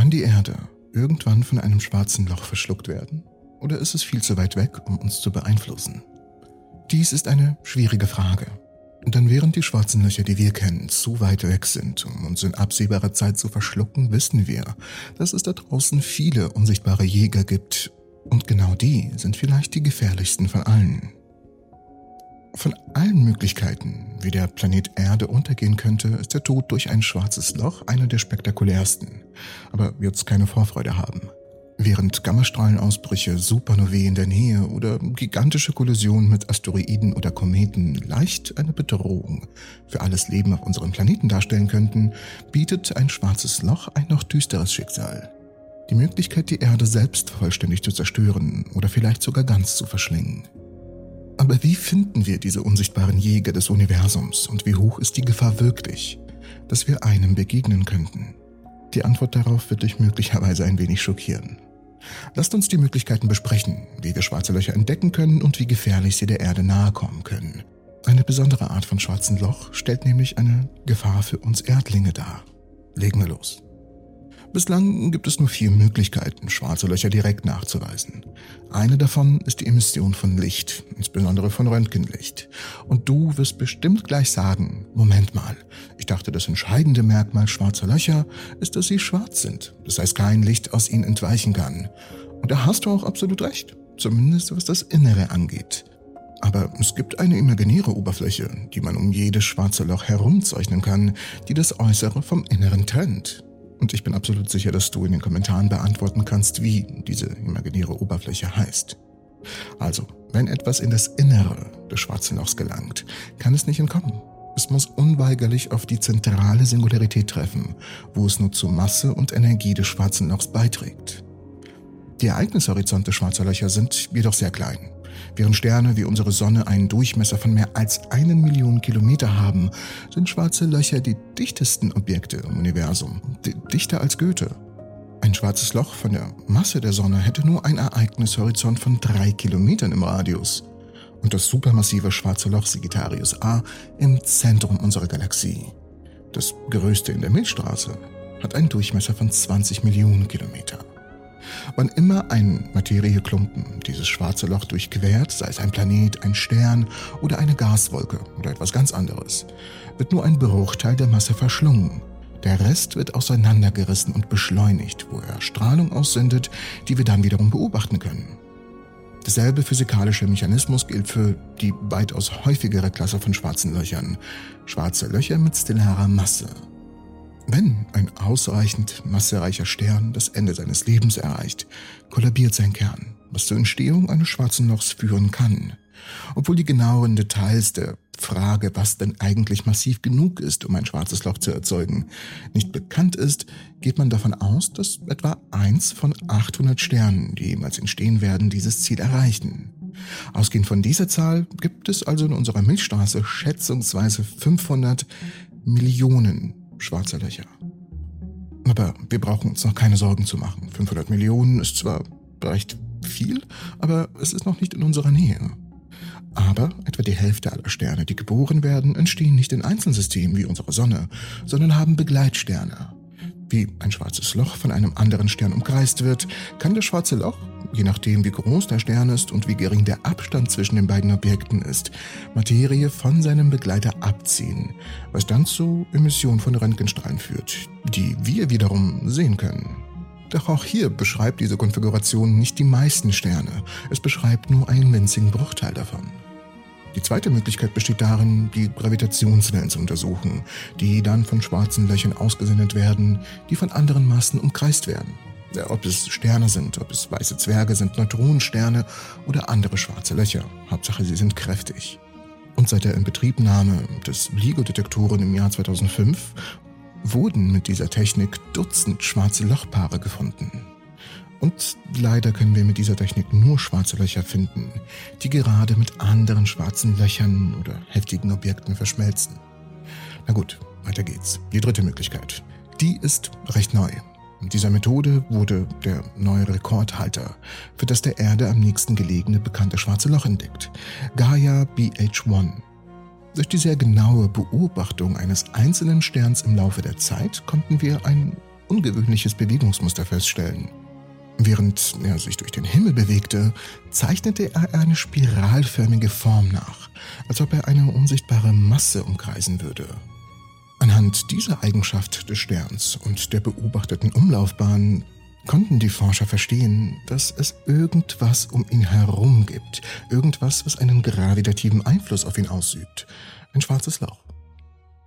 Kann die Erde irgendwann von einem schwarzen Loch verschluckt werden? Oder ist es viel zu weit weg, um uns zu beeinflussen? Dies ist eine schwierige Frage. Denn während die schwarzen Löcher, die wir kennen, zu weit weg sind, um uns in absehbarer Zeit zu verschlucken, wissen wir, dass es da draußen viele unsichtbare Jäger gibt. Und genau die sind vielleicht die gefährlichsten von allen. Von allen Möglichkeiten, wie der Planet Erde untergehen könnte, ist der Tod durch ein schwarzes Loch einer der spektakulärsten. Aber jetzt keine Vorfreude haben. Während Gammastrahlenausbrüche, Supernovae in der Nähe oder gigantische Kollisionen mit Asteroiden oder Kometen leicht eine Bedrohung für alles Leben auf unserem Planeten darstellen könnten, bietet ein schwarzes Loch ein noch düsteres Schicksal. Die Möglichkeit, die Erde selbst vollständig zu zerstören oder vielleicht sogar ganz zu verschlingen. Aber wie finden wir diese unsichtbaren Jäger des Universums und wie hoch ist die Gefahr wirklich, dass wir einem begegnen könnten? Die Antwort darauf wird dich möglicherweise ein wenig schockieren. Lasst uns die Möglichkeiten besprechen, wie wir schwarze Löcher entdecken können und wie gefährlich sie der Erde nahe kommen können. Eine besondere Art von schwarzen Loch stellt nämlich eine Gefahr für uns Erdlinge dar. Legen wir los. Bislang gibt es nur vier Möglichkeiten, schwarze Löcher direkt nachzuweisen. Eine davon ist die Emission von Licht, insbesondere von Röntgenlicht. Und du wirst bestimmt gleich sagen, Moment mal, ich dachte, das entscheidende Merkmal schwarzer Löcher ist, dass sie schwarz sind. Das heißt, kein Licht aus ihnen entweichen kann. Und da hast du auch absolut recht, zumindest was das Innere angeht. Aber es gibt eine imaginäre Oberfläche, die man um jedes schwarze Loch herumzeichnen kann, die das Äußere vom Inneren trennt. Und ich bin absolut sicher, dass du in den Kommentaren beantworten kannst, wie diese imaginäre Oberfläche heißt. Also, wenn etwas in das Innere des schwarzen Lochs gelangt, kann es nicht entkommen. Es muss unweigerlich auf die zentrale Singularität treffen, wo es nur zur Masse und Energie des schwarzen Lochs beiträgt. Die Ereignishorizonte schwarzer Löcher sind jedoch sehr klein. Während Sterne wie unsere Sonne einen Durchmesser von mehr als einen Million Kilometer haben, sind schwarze Löcher die dichtesten Objekte im Universum, dichter als Goethe. Ein schwarzes Loch von der Masse der Sonne hätte nur einen Ereignishorizont von drei Kilometern im Radius. Und das supermassive schwarze Loch Sagittarius A im Zentrum unserer Galaxie, das größte in der Milchstraße, hat einen Durchmesser von 20 Millionen Kilometer. Wann immer ein Materieklumpen dieses schwarze Loch durchquert, sei es ein Planet, ein Stern oder eine Gaswolke oder etwas ganz anderes, wird nur ein Bruchteil der Masse verschlungen. Der Rest wird auseinandergerissen und beschleunigt, wo er Strahlung aussendet, die wir dann wiederum beobachten können. Derselbe physikalische Mechanismus gilt für die weitaus häufigere Klasse von schwarzen Löchern. Schwarze Löcher mit stellarer Masse. Wenn ein ausreichend massereicher Stern das Ende seines Lebens erreicht, kollabiert sein Kern, was zur Entstehung eines schwarzen Lochs führen kann. Obwohl die genauen Details der Frage, was denn eigentlich massiv genug ist, um ein schwarzes Loch zu erzeugen, nicht bekannt ist, geht man davon aus, dass etwa eins von 800 Sternen, die jemals entstehen werden, dieses Ziel erreichen. Ausgehend von dieser Zahl gibt es also in unserer Milchstraße schätzungsweise 500 Millionen schwarze Löcher. Aber wir brauchen uns noch keine Sorgen zu machen. 500 Millionen ist zwar recht viel, aber es ist noch nicht in unserer Nähe. Aber etwa die Hälfte aller Sterne, die geboren werden, entstehen nicht in Einzelsystemen wie unsere Sonne, sondern haben Begleitsterne. Wie ein schwarzes Loch von einem anderen Stern umkreist wird, kann das schwarze Loch je nachdem wie groß der Stern ist und wie gering der Abstand zwischen den beiden Objekten ist, Materie von seinem Begleiter abziehen, was dann zu Emissionen von Röntgenstrahlen führt, die wir wiederum sehen können. Doch auch hier beschreibt diese Konfiguration nicht die meisten Sterne, es beschreibt nur einen winzigen Bruchteil davon. Die zweite Möglichkeit besteht darin, die Gravitationswellen zu untersuchen, die dann von schwarzen Löchern ausgesendet werden, die von anderen Massen umkreist werden ob es Sterne sind, ob es weiße Zwerge sind, Neutronensterne oder andere schwarze Löcher. Hauptsache, sie sind kräftig. Und seit der Inbetriebnahme des LIGO-Detektoren im Jahr 2005 wurden mit dieser Technik Dutzend schwarze Lochpaare gefunden. Und leider können wir mit dieser Technik nur schwarze Löcher finden, die gerade mit anderen schwarzen Löchern oder heftigen Objekten verschmelzen. Na gut, weiter geht's. Die dritte Möglichkeit. Die ist recht neu mit dieser Methode wurde der neue Rekordhalter für das der Erde am nächsten gelegene bekannte schwarze Loch entdeckt, Gaia BH1. Durch die sehr genaue Beobachtung eines einzelnen Sterns im Laufe der Zeit konnten wir ein ungewöhnliches Bewegungsmuster feststellen. Während er sich durch den Himmel bewegte, zeichnete er eine spiralförmige Form nach, als ob er eine unsichtbare Masse umkreisen würde. Anhand dieser Eigenschaft des Sterns und der beobachteten Umlaufbahn konnten die Forscher verstehen, dass es irgendwas um ihn herum gibt, irgendwas, was einen gravitativen Einfluss auf ihn ausübt, ein schwarzes Loch.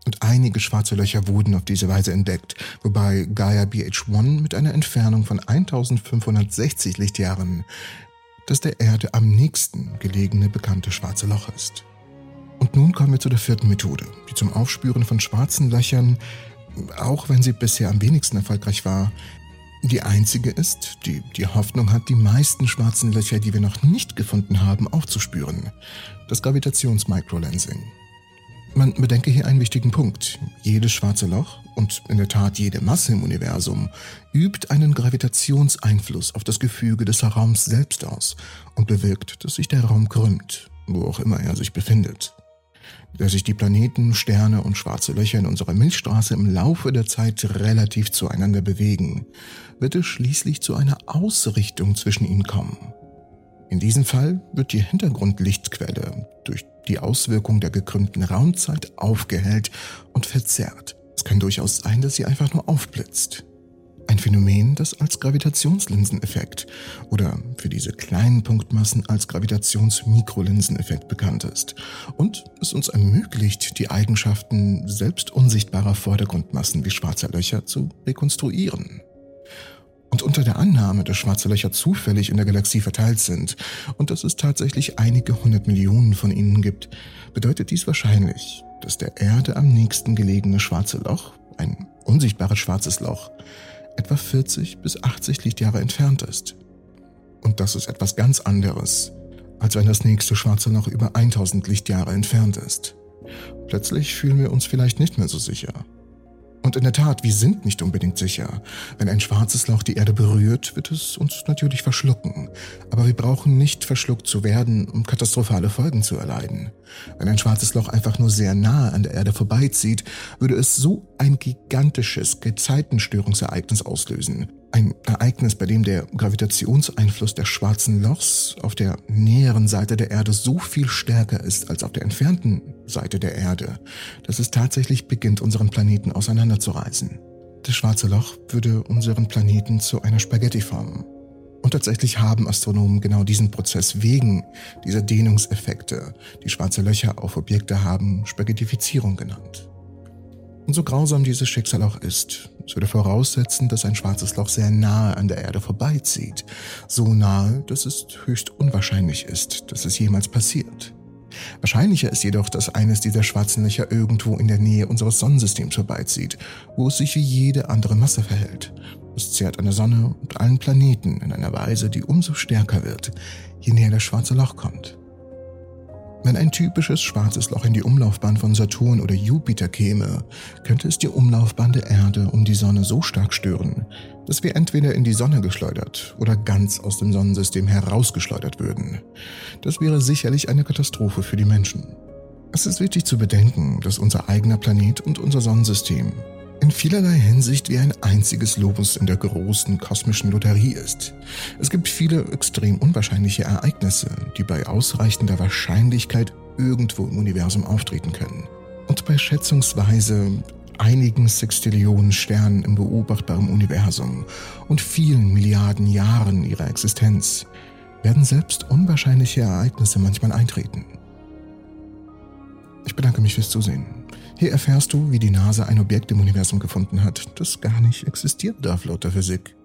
Und einige schwarze Löcher wurden auf diese Weise entdeckt, wobei Gaia BH1 mit einer Entfernung von 1560 Lichtjahren das der Erde am nächsten gelegene bekannte schwarze Loch ist. Und nun kommen wir zu der vierten Methode, die zum Aufspüren von schwarzen Löchern, auch wenn sie bisher am wenigsten erfolgreich war, die einzige ist, die die Hoffnung hat, die meisten schwarzen Löcher, die wir noch nicht gefunden haben, aufzuspüren. Das Gravitationsmicrolensing. Man bedenke hier einen wichtigen Punkt. Jedes schwarze Loch und in der Tat jede Masse im Universum übt einen Gravitationseinfluss auf das Gefüge des Raums selbst aus und bewirkt, dass sich der Raum krümmt, wo auch immer er sich befindet da sich die Planeten, Sterne und schwarze Löcher in unserer Milchstraße im Laufe der Zeit relativ zueinander bewegen, wird es schließlich zu einer Ausrichtung zwischen ihnen kommen. In diesem Fall wird die Hintergrundlichtquelle durch die Auswirkung der gekrümmten Raumzeit aufgehellt und verzerrt. Es kann durchaus sein, dass sie einfach nur aufblitzt. Ein Phänomen, das als Gravitationslinseneffekt oder für diese kleinen Punktmassen als Gravitationsmikrolinseneffekt bekannt ist und es uns ermöglicht, die Eigenschaften selbst unsichtbarer Vordergrundmassen wie schwarzer Löcher zu rekonstruieren. Und unter der Annahme, dass schwarze Löcher zufällig in der Galaxie verteilt sind und dass es tatsächlich einige hundert Millionen von ihnen gibt, bedeutet dies wahrscheinlich, dass der Erde am nächsten gelegene schwarze Loch, ein unsichtbares schwarzes Loch, etwa 40 bis 80 Lichtjahre entfernt ist. Und das ist etwas ganz anderes, als wenn das nächste schwarze Loch über 1000 Lichtjahre entfernt ist. Plötzlich fühlen wir uns vielleicht nicht mehr so sicher. Und in der Tat, wir sind nicht unbedingt sicher. Wenn ein schwarzes Loch die Erde berührt, wird es uns natürlich verschlucken. Aber wir brauchen nicht verschluckt zu werden, um katastrophale Folgen zu erleiden. Wenn ein schwarzes Loch einfach nur sehr nahe an der Erde vorbeizieht, würde es so ein gigantisches Gezeitenstörungsereignis auslösen, ein Ereignis, bei dem der Gravitationseinfluss des schwarzen Lochs auf der näheren Seite der Erde so viel stärker ist als auf der entfernten Seite der Erde, dass es tatsächlich beginnt, unseren Planeten auseinanderzureißen. Das schwarze Loch würde unseren Planeten zu einer Spaghetti formen. Und tatsächlich haben Astronomen genau diesen Prozess wegen dieser Dehnungseffekte, die schwarze Löcher auf Objekte haben, Spaghettifizierung genannt. Und so grausam dieses Schicksal auch ist, es würde voraussetzen, dass ein schwarzes Loch sehr nahe an der Erde vorbeizieht. So nahe, dass es höchst unwahrscheinlich ist, dass es jemals passiert. Wahrscheinlicher ist jedoch, dass eines dieser schwarzen Löcher irgendwo in der Nähe unseres Sonnensystems vorbeizieht, wo es sich wie jede andere Masse verhält. Es zehrt an der Sonne und allen Planeten in einer Weise, die umso stärker wird, je näher das schwarze Loch kommt. Wenn ein typisches schwarzes Loch in die Umlaufbahn von Saturn oder Jupiter käme, könnte es die Umlaufbahn der Erde um die Sonne so stark stören, dass wir entweder in die Sonne geschleudert oder ganz aus dem Sonnensystem herausgeschleudert würden. Das wäre sicherlich eine Katastrophe für die Menschen. Es ist wichtig zu bedenken, dass unser eigener Planet und unser Sonnensystem in vielerlei Hinsicht wie ein einziges Lobus in der großen kosmischen Lotterie ist. Es gibt viele extrem unwahrscheinliche Ereignisse, die bei ausreichender Wahrscheinlichkeit irgendwo im Universum auftreten können. Und bei schätzungsweise einigen Sextillionen Sternen im beobachtbaren Universum und vielen Milliarden Jahren ihrer Existenz werden selbst unwahrscheinliche Ereignisse manchmal eintreten. Ich bedanke mich fürs Zusehen. Hier erfährst du, wie die NASA ein Objekt im Universum gefunden hat, das gar nicht existiert darf laut der Physik.